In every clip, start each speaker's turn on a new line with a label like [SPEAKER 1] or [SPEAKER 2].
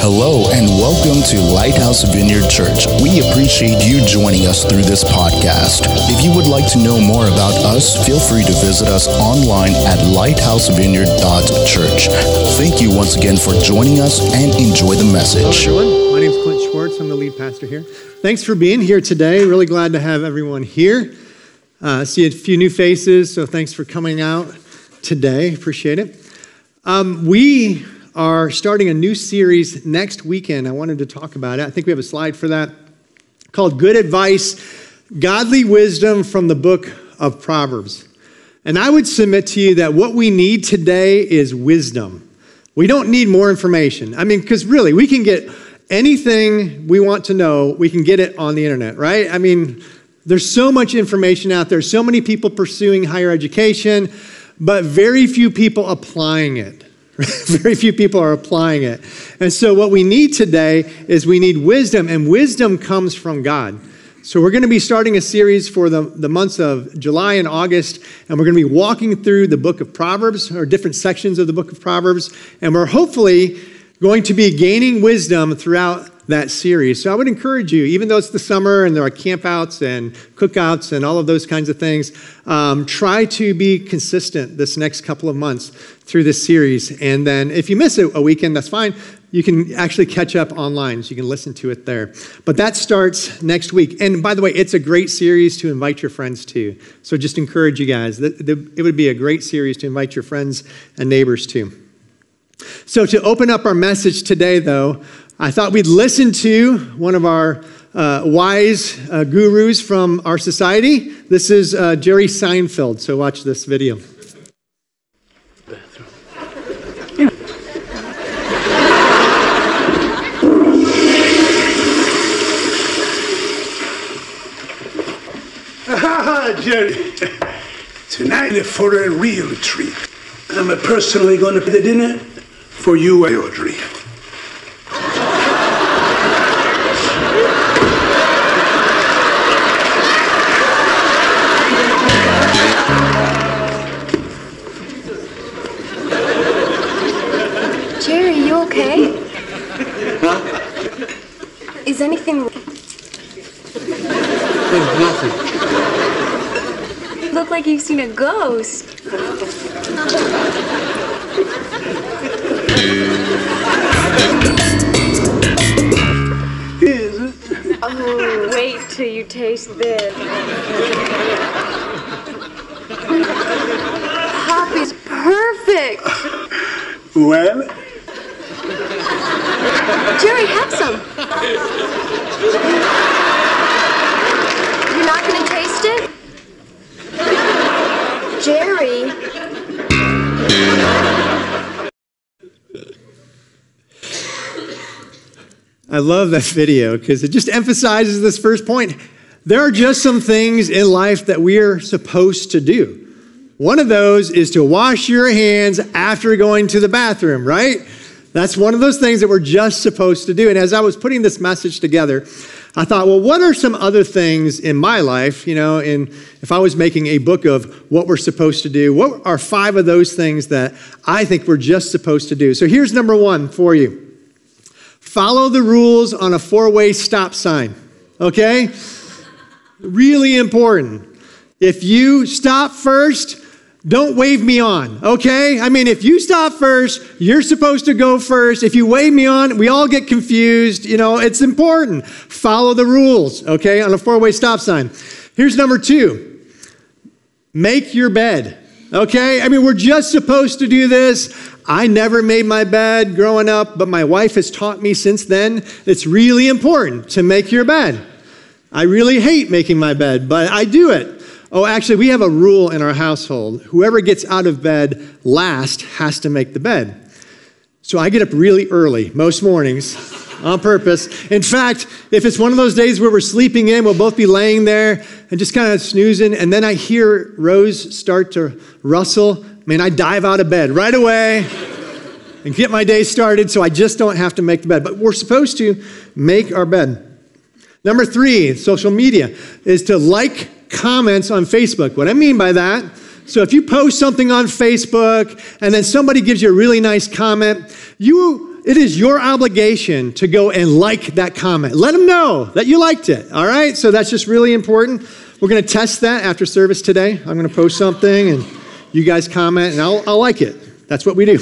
[SPEAKER 1] Hello and welcome to Lighthouse Vineyard Church. We appreciate you joining us through this podcast. If you would like to know more about us, feel free to visit us online at lighthousevineyard.church. Thank you once again for joining us and enjoy the message.
[SPEAKER 2] Hello, everyone. My name is Clint Schwartz. I'm the lead pastor here. Thanks for being here today. Really glad to have everyone here. Uh, see a few new faces, so thanks for coming out today. Appreciate it. Um, we are starting a new series next weekend. I wanted to talk about it. I think we have a slide for that called Good Advice Godly Wisdom from the Book of Proverbs. And I would submit to you that what we need today is wisdom. We don't need more information. I mean, because really, we can get anything we want to know, we can get it on the internet, right? I mean, there's so much information out there, so many people pursuing higher education, but very few people applying it. Very few people are applying it. And so, what we need today is we need wisdom, and wisdom comes from God. So, we're going to be starting a series for the, the months of July and August, and we're going to be walking through the book of Proverbs, or different sections of the book of Proverbs, and we're hopefully going to be gaining wisdom throughout that series. So I would encourage you, even though it's the summer and there are campouts and cookouts and all of those kinds of things, um, try to be consistent this next couple of months through this series. And then if you miss a, a weekend, that's fine. You can actually catch up online, so you can listen to it there. But that starts next week. And by the way, it's a great series to invite your friends to. So just encourage you guys. It would be a great series to invite your friends and neighbors to. So, to open up our message today, though, I thought we'd listen to one of our uh, wise uh, gurus from our society. This is uh, Jerry Seinfeld. So watch this video.
[SPEAKER 3] Jerry, tonight for a real treat. I'm personally going to pay the dinner for you Audrey.
[SPEAKER 4] Seen a ghost.
[SPEAKER 3] Is it?
[SPEAKER 4] Oh, wait till you taste this. Pop is perfect.
[SPEAKER 3] Well,
[SPEAKER 4] Jerry, have some. You're not going to taste it? Jerry.
[SPEAKER 2] I love that video because it just emphasizes this first point. There are just some things in life that we are supposed to do. One of those is to wash your hands after going to the bathroom, right? That's one of those things that we're just supposed to do. And as I was putting this message together, I thought, well, what are some other things in my life, you know, and if I was making a book of what we're supposed to do, what are five of those things that I think we're just supposed to do? So here's number one for you follow the rules on a four way stop sign, okay? Really important. If you stop first, don't wave me on, okay? I mean, if you stop first, you're supposed to go first. If you wave me on, we all get confused. You know, it's important. Follow the rules, okay, on a four way stop sign. Here's number two make your bed, okay? I mean, we're just supposed to do this. I never made my bed growing up, but my wife has taught me since then it's really important to make your bed. I really hate making my bed, but I do it. Oh, actually, we have a rule in our household. Whoever gets out of bed last has to make the bed. So I get up really early most mornings on purpose. In fact, if it's one of those days where we're sleeping in, we'll both be laying there and just kind of snoozing, and then I hear Rose start to rustle. I mean, I dive out of bed right away and get my day started so I just don't have to make the bed. But we're supposed to make our bed. Number three, social media, is to like comments on Facebook. What I mean by that, so if you post something on Facebook and then somebody gives you a really nice comment, you it is your obligation to go and like that comment. Let them know that you liked it. All right? So that's just really important. We're going to test that after service today. I'm going to post something and you guys comment and I'll, I'll like it. That's what we do.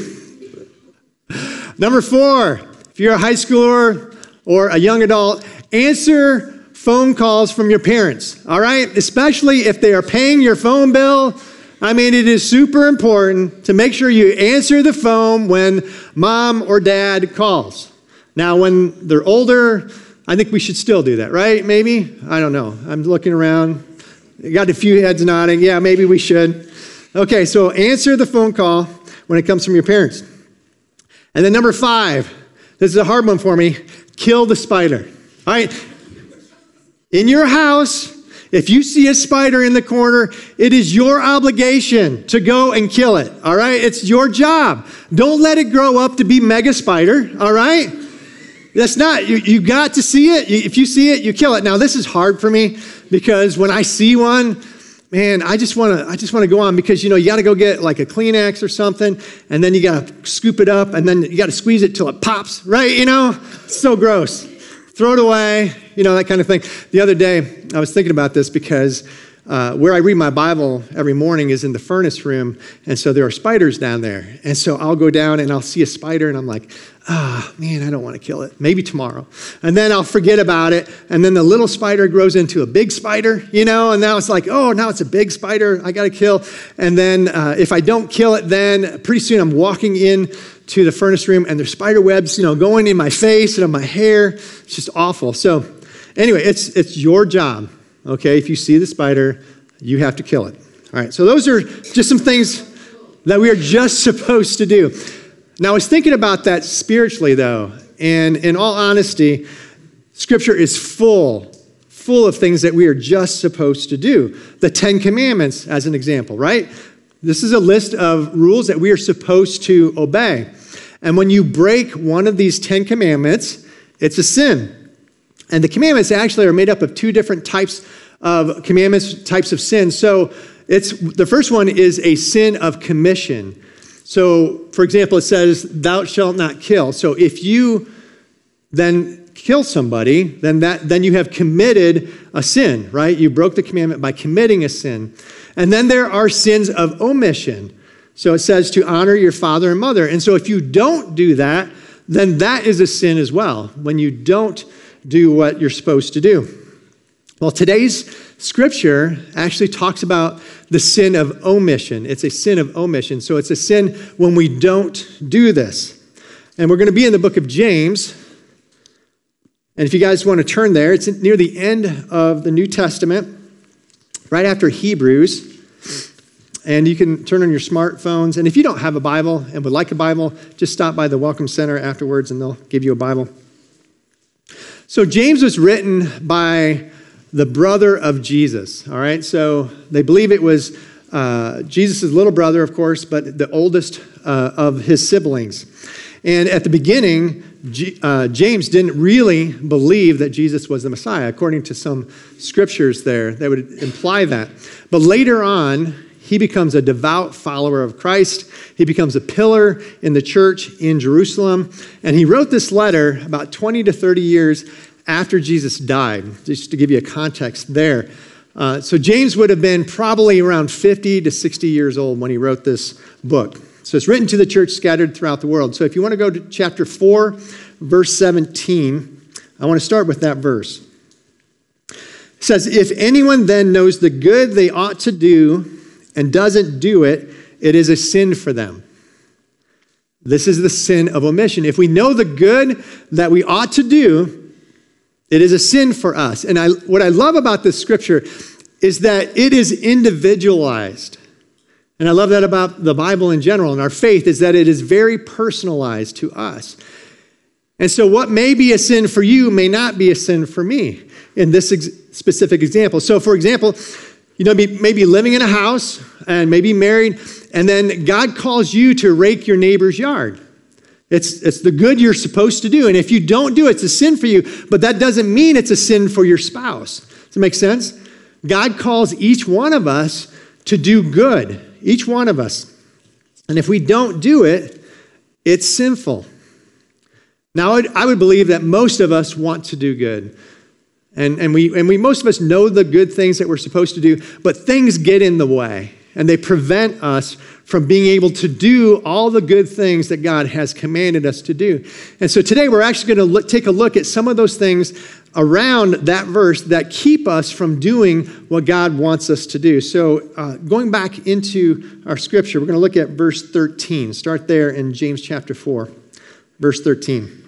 [SPEAKER 2] Number four, if you're a high schooler or a young adult, answer phone calls from your parents, all right? Especially if they are paying your phone bill. I mean, it is super important to make sure you answer the phone when mom or dad calls. Now, when they're older, I think we should still do that, right? Maybe? I don't know. I'm looking around. Got a few heads nodding. Yeah, maybe we should. Okay, so answer the phone call when it comes from your parents. And then number five, this is a hard one for me kill the spider. All right? In your house, if you see a spider in the corner, it is your obligation to go and kill it. All right? It's your job. Don't let it grow up to be mega spider. All right? That's not, you, you got to see it. If you see it, you kill it. Now, this is hard for me because when I see one, man, I just want to I just want to go on because you know you got to go get like a Kleenex or something, and then you got to scoop it up, and then you got to squeeze it till it pops, right? You know, it's so gross. Throw it away, you know that kind of thing. The other day, I was thinking about this because. Uh, where I read my Bible every morning is in the furnace room, and so there are spiders down there. And so I'll go down and I'll see a spider, and I'm like, ah, oh, man, I don't want to kill it. Maybe tomorrow. And then I'll forget about it. And then the little spider grows into a big spider, you know, and now it's like, oh, now it's a big spider I got to kill. And then uh, if I don't kill it, then pretty soon I'm walking in to the furnace room and there's spider webs, you know, going in my face and on my hair. It's just awful. So anyway, it's, it's your job, okay? If you see the spider, you have to kill it. All right, so those are just some things that we are just supposed to do. Now, I was thinking about that spiritually, though, and in all honesty, Scripture is full, full of things that we are just supposed to do. The Ten Commandments, as an example, right? This is a list of rules that we are supposed to obey. And when you break one of these Ten Commandments, it's a sin. And the commandments actually are made up of two different types of commandments, types of sin. So it's the first one is a sin of commission. So, for example, it says, Thou shalt not kill. So, if you then kill somebody, then, that, then you have committed a sin, right? You broke the commandment by committing a sin. And then there are sins of omission. So, it says to honor your father and mother. And so, if you don't do that, then that is a sin as well, when you don't do what you're supposed to do. Well, today's scripture actually talks about the sin of omission. It's a sin of omission. So it's a sin when we don't do this. And we're going to be in the book of James. And if you guys want to turn there, it's near the end of the New Testament, right after Hebrews. And you can turn on your smartphones. And if you don't have a Bible and would like a Bible, just stop by the Welcome Center afterwards and they'll give you a Bible. So, James was written by the brother of Jesus. All right, so they believe it was uh, Jesus' little brother, of course, but the oldest uh, of his siblings. And at the beginning, G- uh, James didn't really believe that Jesus was the Messiah, according to some scriptures there that would imply that. But later on, he becomes a devout follower of Christ. He becomes a pillar in the church in Jerusalem. And he wrote this letter about 20 to 30 years after Jesus died, just to give you a context there. Uh, so James would have been probably around 50 to 60 years old when he wrote this book. So it's written to the church scattered throughout the world. So if you want to go to chapter 4, verse 17, I want to start with that verse. It says, If anyone then knows the good they ought to do and doesn't do it, it is a sin for them. This is the sin of omission. If we know the good that we ought to do, it is a sin for us. And I, what I love about this scripture is that it is individualized. And I love that about the Bible in general and our faith is that it is very personalized to us. And so, what may be a sin for you may not be a sin for me in this ex- specific example. So, for example, you know, maybe living in a house and maybe married, and then God calls you to rake your neighbor's yard. It's, it's the good you're supposed to do. And if you don't do it, it's a sin for you, but that doesn't mean it's a sin for your spouse. Does it make sense? God calls each one of us to do good, each one of us. And if we don't do it, it's sinful. Now, I would believe that most of us want to do good. And, and, we, and we, most of us know the good things that we're supposed to do, but things get in the way and they prevent us from being able to do all the good things that God has commanded us to do. And so today we're actually going to look, take a look at some of those things around that verse that keep us from doing what God wants us to do. So, uh, going back into our scripture, we're going to look at verse 13. Start there in James chapter 4, verse 13.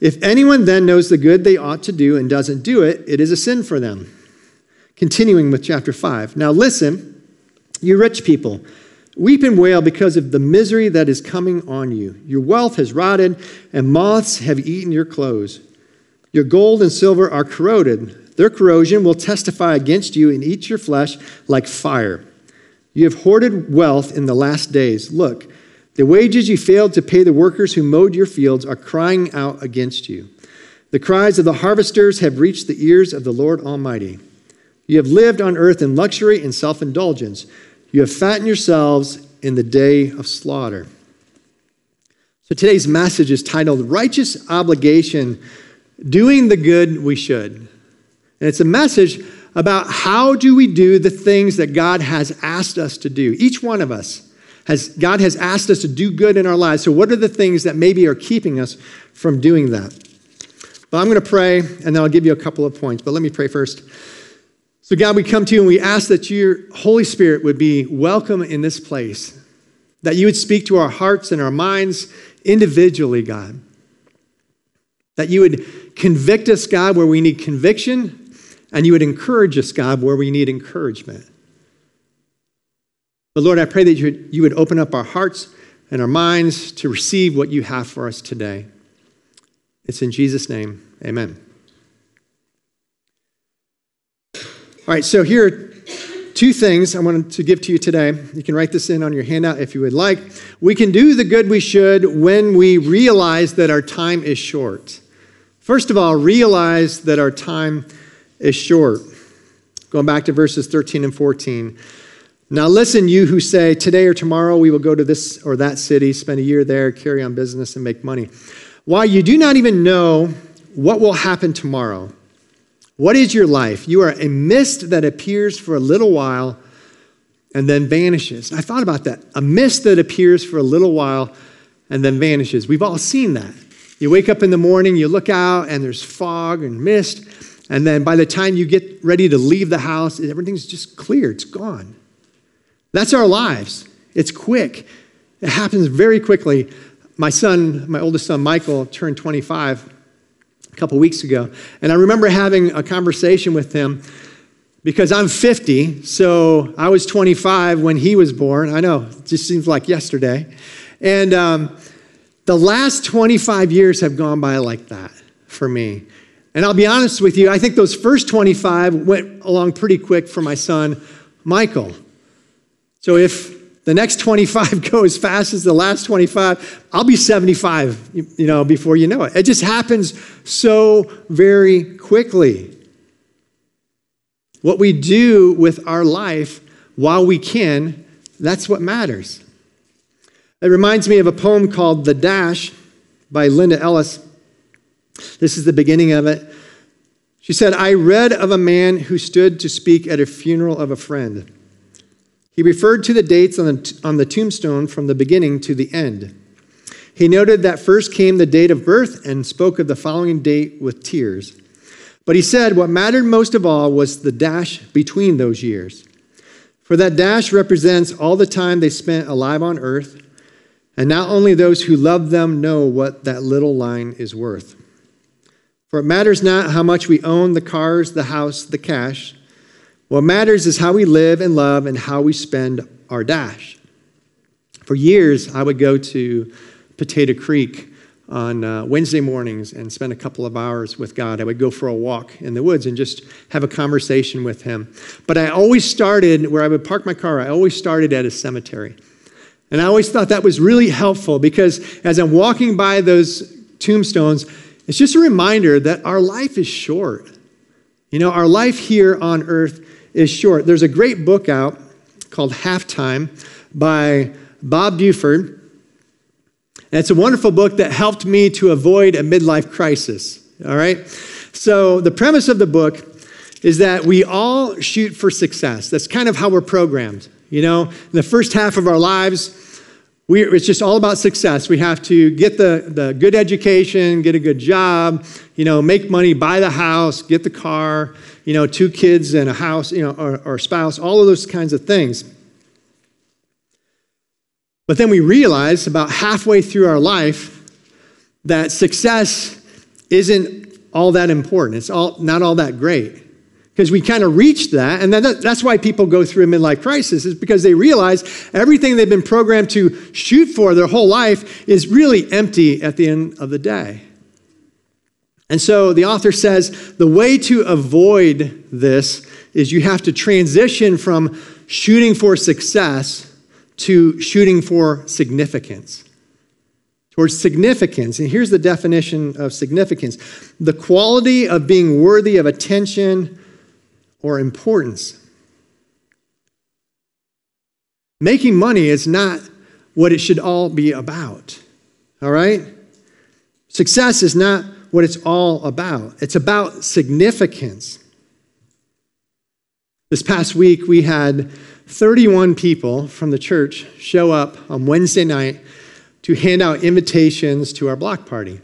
[SPEAKER 2] If anyone then knows the good they ought to do and doesn't do it, it is a sin for them. Continuing with chapter 5. Now listen, you rich people, weep and wail because of the misery that is coming on you. Your wealth has rotted, and moths have eaten your clothes. Your gold and silver are corroded. Their corrosion will testify against you and eat your flesh like fire. You have hoarded wealth in the last days. Look, the wages you failed to pay the workers who mowed your fields are crying out against you. The cries of the harvesters have reached the ears of the Lord Almighty. You have lived on earth in luxury and self indulgence. You have fattened yourselves in the day of slaughter. So today's message is titled Righteous Obligation Doing the Good We Should. And it's a message about how do we do the things that God has asked us to do, each one of us has, God has asked us to do good in our lives. So, what are the things that maybe are keeping us from doing that? But I'm going to pray, and then I'll give you a couple of points. But let me pray first. So, God, we come to you and we ask that your Holy Spirit would be welcome in this place, that you would speak to our hearts and our minds individually, God. That you would convict us, God, where we need conviction, and you would encourage us, God, where we need encouragement. But Lord, I pray that you would, you would open up our hearts and our minds to receive what you have for us today. It's in Jesus' name. Amen. All right, so here are two things I wanted to give to you today. You can write this in on your handout if you would like. We can do the good we should when we realize that our time is short. First of all, realize that our time is short. Going back to verses 13 and 14. Now, listen, you who say, Today or tomorrow we will go to this or that city, spend a year there, carry on business, and make money. Why you do not even know what will happen tomorrow. What is your life? You are a mist that appears for a little while and then vanishes. I thought about that. A mist that appears for a little while and then vanishes. We've all seen that. You wake up in the morning, you look out, and there's fog and mist. And then by the time you get ready to leave the house, everything's just clear, it's gone. That's our lives. It's quick, it happens very quickly. My son, my oldest son, Michael, turned 25 a couple weeks ago. And I remember having a conversation with him because I'm 50, so I was 25 when he was born. I know, it just seems like yesterday. And um, the last 25 years have gone by like that for me. And I'll be honest with you, I think those first 25 went along pretty quick for my son, Michael. So if the next 25 go as fast as the last 25, I'll be 75, you know, before you know it. It just happens so very quickly. What we do with our life while we can, that's what matters. It reminds me of a poem called The Dash by Linda Ellis. This is the beginning of it. She said, I read of a man who stood to speak at a funeral of a friend. He referred to the dates on the, on the tombstone from the beginning to the end. He noted that first came the date of birth and spoke of the following date with tears. But he said what mattered most of all was the dash between those years. For that dash represents all the time they spent alive on earth, and not only those who love them know what that little line is worth. For it matters not how much we own the cars, the house, the cash. What matters is how we live and love and how we spend our dash. For years, I would go to Potato Creek on uh, Wednesday mornings and spend a couple of hours with God. I would go for a walk in the woods and just have a conversation with Him. But I always started where I would park my car, I always started at a cemetery. And I always thought that was really helpful because as I'm walking by those tombstones, it's just a reminder that our life is short. You know, our life here on earth is short. There's a great book out called Halftime by Bob Buford. And it's a wonderful book that helped me to avoid a midlife crisis. All right? So, the premise of the book is that we all shoot for success. That's kind of how we're programmed. You know, in the first half of our lives, we, it's just all about success. We have to get the, the good education, get a good job, you know, make money, buy the house, get the car, you know, two kids and a house, you know, or, or a spouse, all of those kinds of things. But then we realize about halfway through our life that success isn't all that important. It's all, not all that great. Because we kind of reached that, and then that's why people go through a midlife crisis, is because they realize everything they've been programmed to shoot for their whole life is really empty at the end of the day. And so the author says the way to avoid this is you have to transition from shooting for success to shooting for significance. Towards significance. And here's the definition of significance the quality of being worthy of attention or importance. Making money is not what it should all be about. All right? Success is not what it's all about, it's about significance. This past week, we had 31 people from the church show up on Wednesday night to hand out invitations to our block party.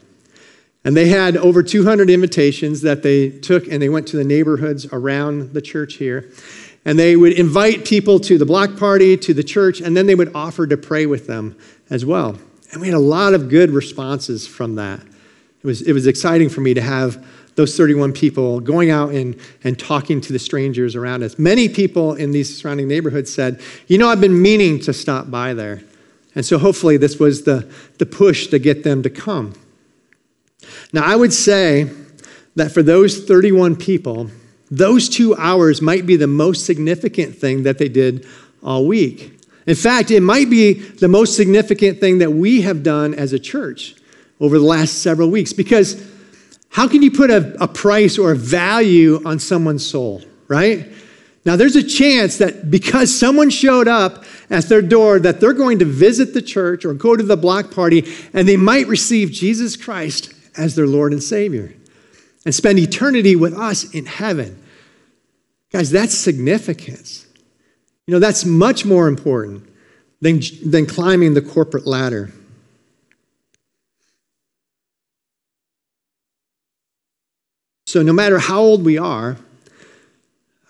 [SPEAKER 2] And they had over 200 invitations that they took and they went to the neighborhoods around the church here. And they would invite people to the block party, to the church, and then they would offer to pray with them as well. And we had a lot of good responses from that. It was, it was exciting for me to have those 31 people going out and, and talking to the strangers around us. Many people in these surrounding neighborhoods said, You know, I've been meaning to stop by there. And so hopefully this was the, the push to get them to come. Now, I would say that for those 31 people, those two hours might be the most significant thing that they did all week. In fact, it might be the most significant thing that we have done as a church over the last several weeks because how can you put a, a price or a value on someone's soul, right? Now, there's a chance that because someone showed up at their door, that they're going to visit the church or go to the block party and they might receive Jesus Christ as their Lord and Savior and spend eternity with us in heaven. Guys, that's significance. You know, that's much more important than, than climbing the corporate ladder. So, no matter how old we are,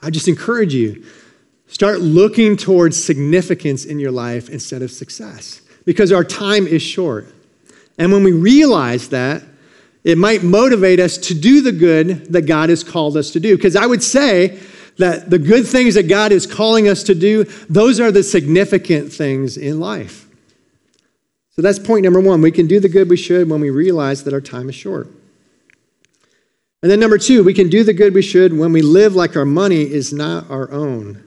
[SPEAKER 2] I just encourage you start looking towards significance in your life instead of success because our time is short. And when we realize that, it might motivate us to do the good that God has called us to do. Because I would say that the good things that God is calling us to do, those are the significant things in life. So that's point number one. We can do the good we should when we realize that our time is short. And then number two, we can do the good we should when we live like our money is not our own.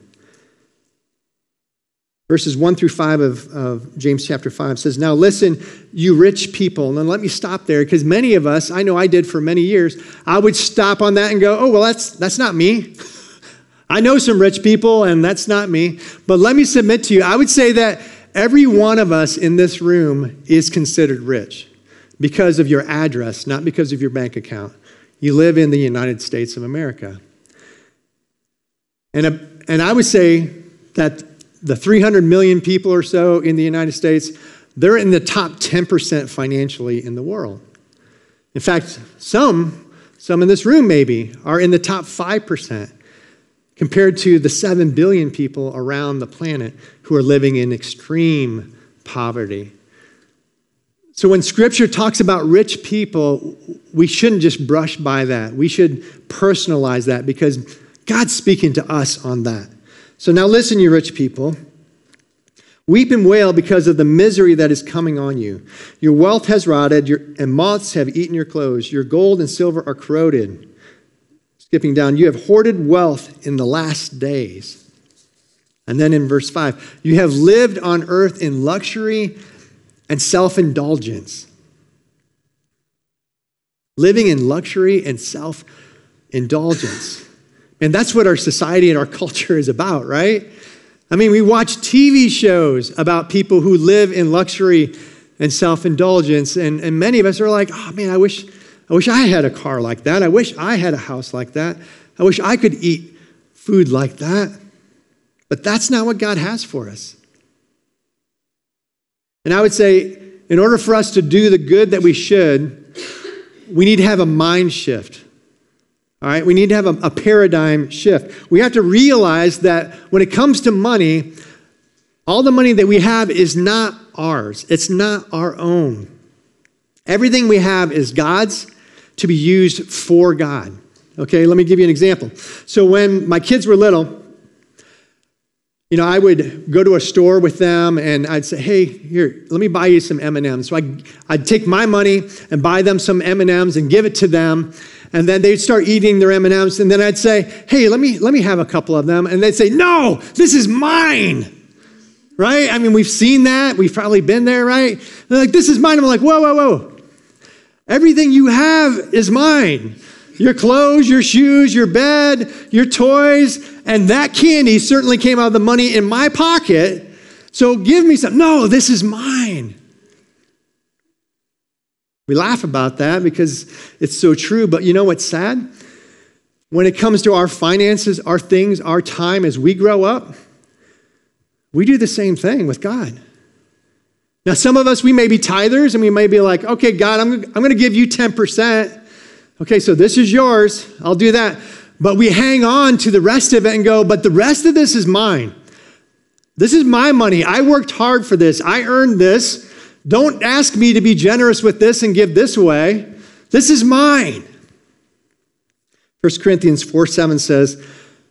[SPEAKER 2] Verses 1 through 5 of, of James chapter 5 says, Now listen, you rich people. And then let me stop there because many of us, I know I did for many years, I would stop on that and go, Oh, well, that's, that's not me. I know some rich people and that's not me. But let me submit to you, I would say that every one of us in this room is considered rich because of your address, not because of your bank account. You live in the United States of America. And, a, and I would say that the 300 million people or so in the United States, they're in the top 10% financially in the world. In fact, some, some in this room maybe, are in the top 5% compared to the 7 billion people around the planet who are living in extreme poverty. So when scripture talks about rich people, we shouldn't just brush by that. We should personalize that because God's speaking to us on that. So now listen, you rich people. Weep and wail because of the misery that is coming on you. Your wealth has rotted, your, and moths have eaten your clothes. Your gold and silver are corroded. Skipping down, you have hoarded wealth in the last days. And then in verse 5, you have lived on earth in luxury and self indulgence. Living in luxury and self indulgence. And that's what our society and our culture is about, right? I mean, we watch TV shows about people who live in luxury and self indulgence, and, and many of us are like, oh man, I wish, I wish I had a car like that. I wish I had a house like that. I wish I could eat food like that. But that's not what God has for us. And I would say, in order for us to do the good that we should, we need to have a mind shift. All right, we need to have a, a, paradigm shift. We have to realize that when it comes to money, all the money that we have is not ours, it's not our own. Everything we have is God's to be used for God. Okay, let me give you an example. So when my kids were little, you know, I would go to a store with them and I'd say, "Hey, here, let me buy you some M&Ms." So I, I'd take my money and buy them some M&Ms and give it to them and then they'd start eating their m&ms and then i'd say hey let me let me have a couple of them. And they'd say no this is mine. Right? I mean we've seen that. We've probably been there right? They're like this is mine. I'm like whoa whoa whoa. Everything you have is mine. Your clothes your shoes your bed your toys and that candy certainly came out of the money in my pocket. So give me some. No this is mine we laugh about that because it's so true, but you know what's sad? When it comes to our finances, our things, our time as we grow up, we do the same thing with God. Now, some of us, we may be tithers and we may be like, okay, God, I'm, I'm going to give you 10%. Okay, so this is yours. I'll do that. But we hang on to the rest of it and go, but the rest of this is mine. This is my money. I worked hard for this. I earned this. Don't ask me to be generous with this and give this away. This is mine. 1 Corinthians 4 7 says,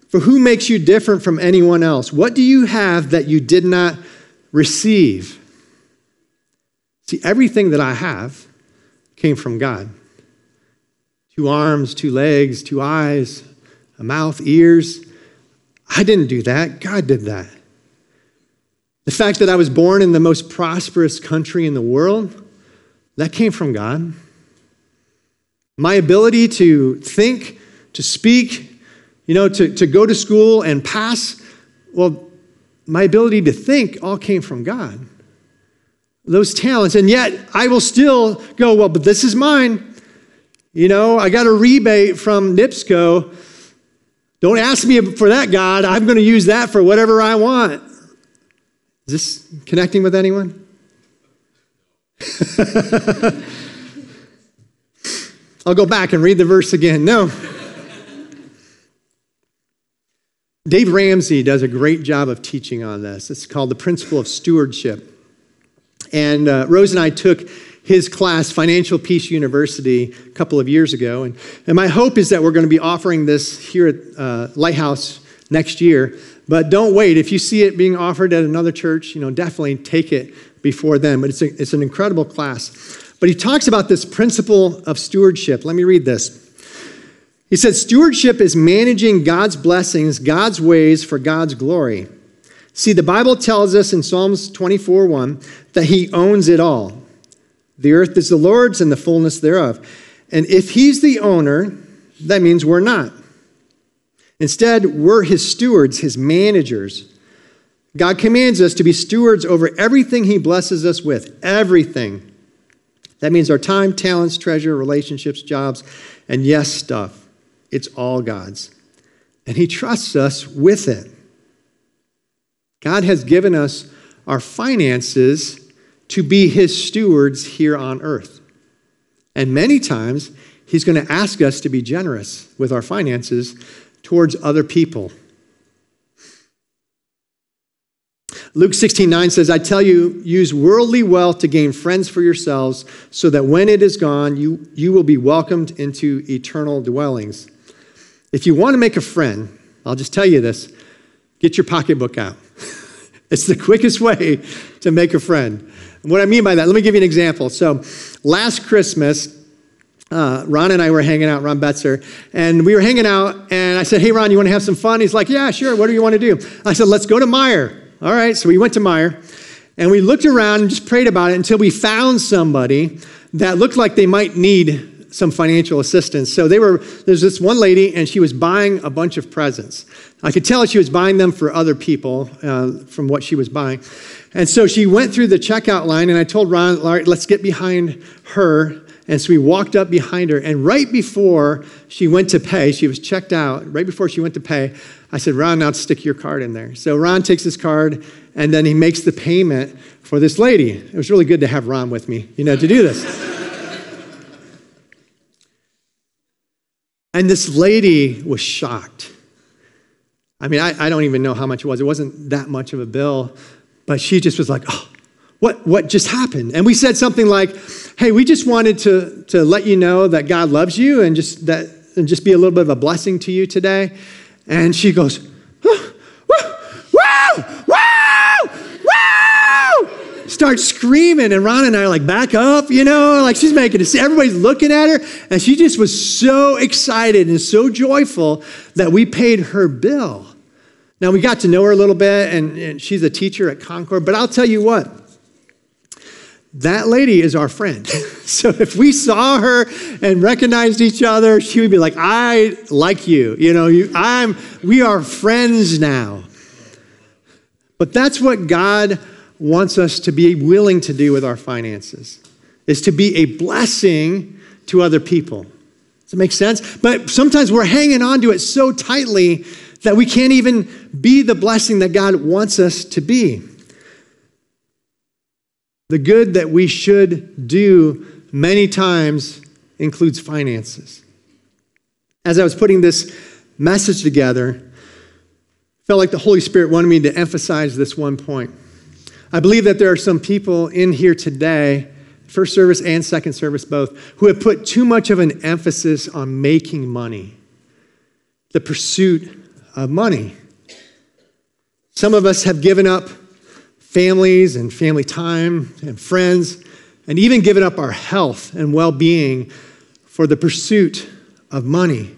[SPEAKER 2] For who makes you different from anyone else? What do you have that you did not receive? See, everything that I have came from God two arms, two legs, two eyes, a mouth, ears. I didn't do that. God did that. The fact that I was born in the most prosperous country in the world, that came from God. My ability to think, to speak, you know, to, to go to school and pass, well, my ability to think all came from God. Those talents. And yet I will still go, well, but this is mine. You know, I got a rebate from NIPSCO. Don't ask me for that, God. I'm going to use that for whatever I want. Is this connecting with anyone? I'll go back and read the verse again. No. Dave Ramsey does a great job of teaching on this. It's called the principle of stewardship. And uh, Rose and I took his class, Financial Peace University, a couple of years ago. And, and my hope is that we're going to be offering this here at uh, Lighthouse next year. But don't wait. If you see it being offered at another church, you know, definitely take it before them. But it's, a, it's an incredible class. But he talks about this principle of stewardship. Let me read this. He said, Stewardship is managing God's blessings, God's ways for God's glory. See, the Bible tells us in Psalms 24 1 that he owns it all. The earth is the Lord's and the fullness thereof. And if he's the owner, that means we're not. Instead, we're his stewards, his managers. God commands us to be stewards over everything he blesses us with, everything. That means our time, talents, treasure, relationships, jobs, and yes, stuff. It's all God's. And he trusts us with it. God has given us our finances to be his stewards here on earth. And many times, he's going to ask us to be generous with our finances towards other people. Luke 16, 9 says, I tell you, use worldly wealth to gain friends for yourselves, so that when it is gone, you, you will be welcomed into eternal dwellings. If you want to make a friend, I'll just tell you this get your pocketbook out. It's the quickest way to make a friend. And what I mean by that, let me give you an example. So last Christmas, uh, Ron and I were hanging out, Ron Betzer, and we were hanging out, and I said, Hey, Ron, you want to have some fun? He's like, Yeah, sure. What do you want to do? I said, Let's go to Meijer. All right, so we went to Meijer, and we looked around and just prayed about it until we found somebody that looked like they might need some financial assistance. So they were, there's this one lady, and she was buying a bunch of presents. I could tell she was buying them for other people uh, from what she was buying. And so she went through the checkout line, and I told Ron, all right, let's get behind her. And so we walked up behind her, and right before she went to pay, she was checked out. Right before she went to pay, I said, Ron, now stick your card in there. So Ron takes his card, and then he makes the payment for this lady. It was really good to have Ron with me, you know, to do this. And this lady was shocked. I mean, I, I, don't even know how much it was. It wasn't that much of a bill, but she just was like, oh, what, what just happened? And we said something like, hey, we just wanted to, to let you know that God loves you and just, that, and just be a little bit of a blessing to you today. And she goes, oh, starts screaming, and Ron and I are like, back up, you know, like she's making it. Everybody's looking at her, and she just was so excited and so joyful that we paid her bill. Now, we got to know her a little bit, and, and she's a teacher at Concord, but I'll tell you what, that lady is our friend. so if we saw her and recognized each other, she would be like, I like you. You know, you, I'm, we are friends now. But that's what God wants us to be willing to do with our finances is to be a blessing to other people. Does it make sense? But sometimes we're hanging on to it so tightly that we can't even be the blessing that God wants us to be. The good that we should do many times includes finances. As I was putting this message together, felt like the Holy Spirit wanted me to emphasize this one point. I believe that there are some people in here today, first service and second service both, who have put too much of an emphasis on making money, the pursuit of money. Some of us have given up families and family time and friends, and even given up our health and well being for the pursuit of money.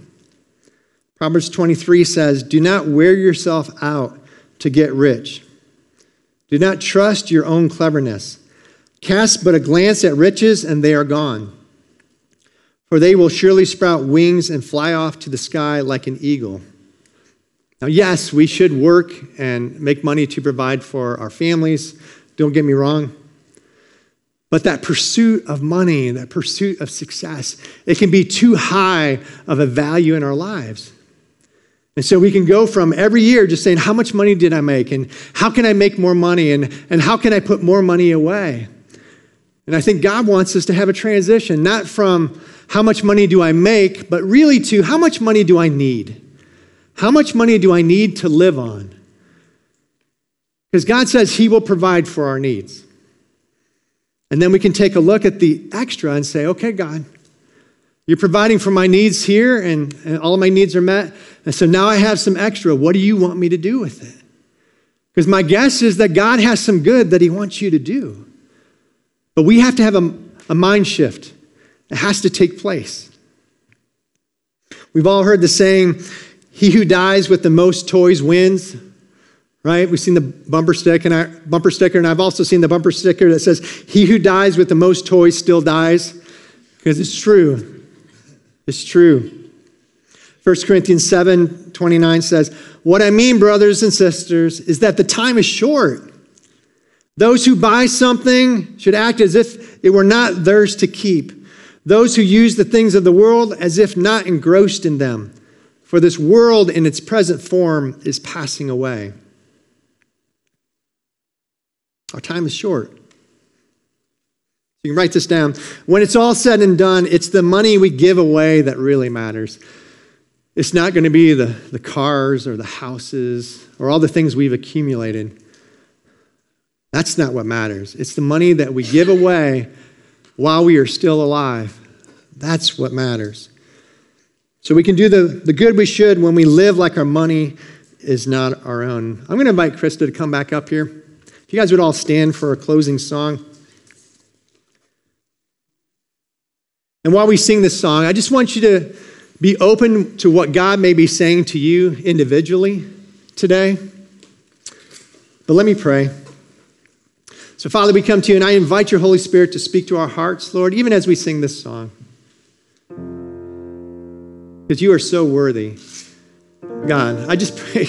[SPEAKER 2] Proverbs 23 says, Do not wear yourself out to get rich. Do not trust your own cleverness. Cast but a glance at riches, and they are gone. For they will surely sprout wings and fly off to the sky like an eagle. Now, yes, we should work and make money to provide for our families. Don't get me wrong. But that pursuit of money, that pursuit of success, it can be too high of a value in our lives. And so we can go from every year just saying, How much money did I make? And how can I make more money? And, and how can I put more money away? And I think God wants us to have a transition, not from how much money do I make, but really to how much money do I need? How much money do I need to live on? Because God says He will provide for our needs. And then we can take a look at the extra and say, okay, God, you're providing for my needs here, and, and all my needs are met. And so now I have some extra. What do you want me to do with it? Because my guess is that God has some good that He wants you to do. But we have to have a, a mind shift, it has to take place. We've all heard the saying, He who dies with the most toys wins. Right? We've seen the bumper sticker, and I, bumper sticker, and I've also seen the bumper sticker that says, "He who dies with the most toys still dies," because it's true. It's true. 1 Corinthians 7 29 says, What I mean, brothers and sisters, is that the time is short. Those who buy something should act as if it were not theirs to keep. Those who use the things of the world as if not engrossed in them. For this world in its present form is passing away. Our time is short. You can write this down. When it's all said and done, it's the money we give away that really matters. It's not going to be the, the cars or the houses or all the things we've accumulated. That's not what matters. It's the money that we give away while we are still alive. That's what matters. So we can do the, the good we should when we live like our money is not our own. I'm going to invite Krista to come back up here. If you guys would all stand for a closing song. And while we sing this song, I just want you to be open to what God may be saying to you individually today. But let me pray. So, Father, we come to you and I invite your Holy Spirit to speak to our hearts, Lord, even as we sing this song. Because you are so worthy. God, I just pray,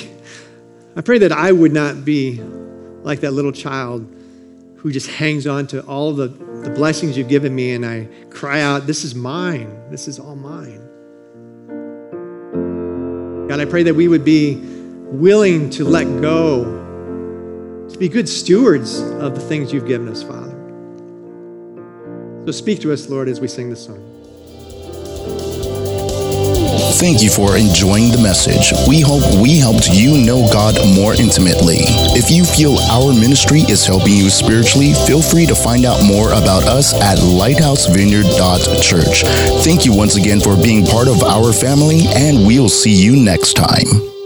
[SPEAKER 2] I pray that I would not be like that little child who just hangs on to all the, the blessings you've given me and I cry out, This is mine. This is all mine. God, I pray that we would be willing to let go, to be good stewards of the things you've given us, Father. So speak to us, Lord, as we sing this song.
[SPEAKER 1] Thank you for enjoying the message. We hope we helped you know God more intimately. If you feel our ministry is helping you spiritually, feel free to find out more about us at lighthousevineyard.church. Thank you once again for being part of our family, and we'll see you next time.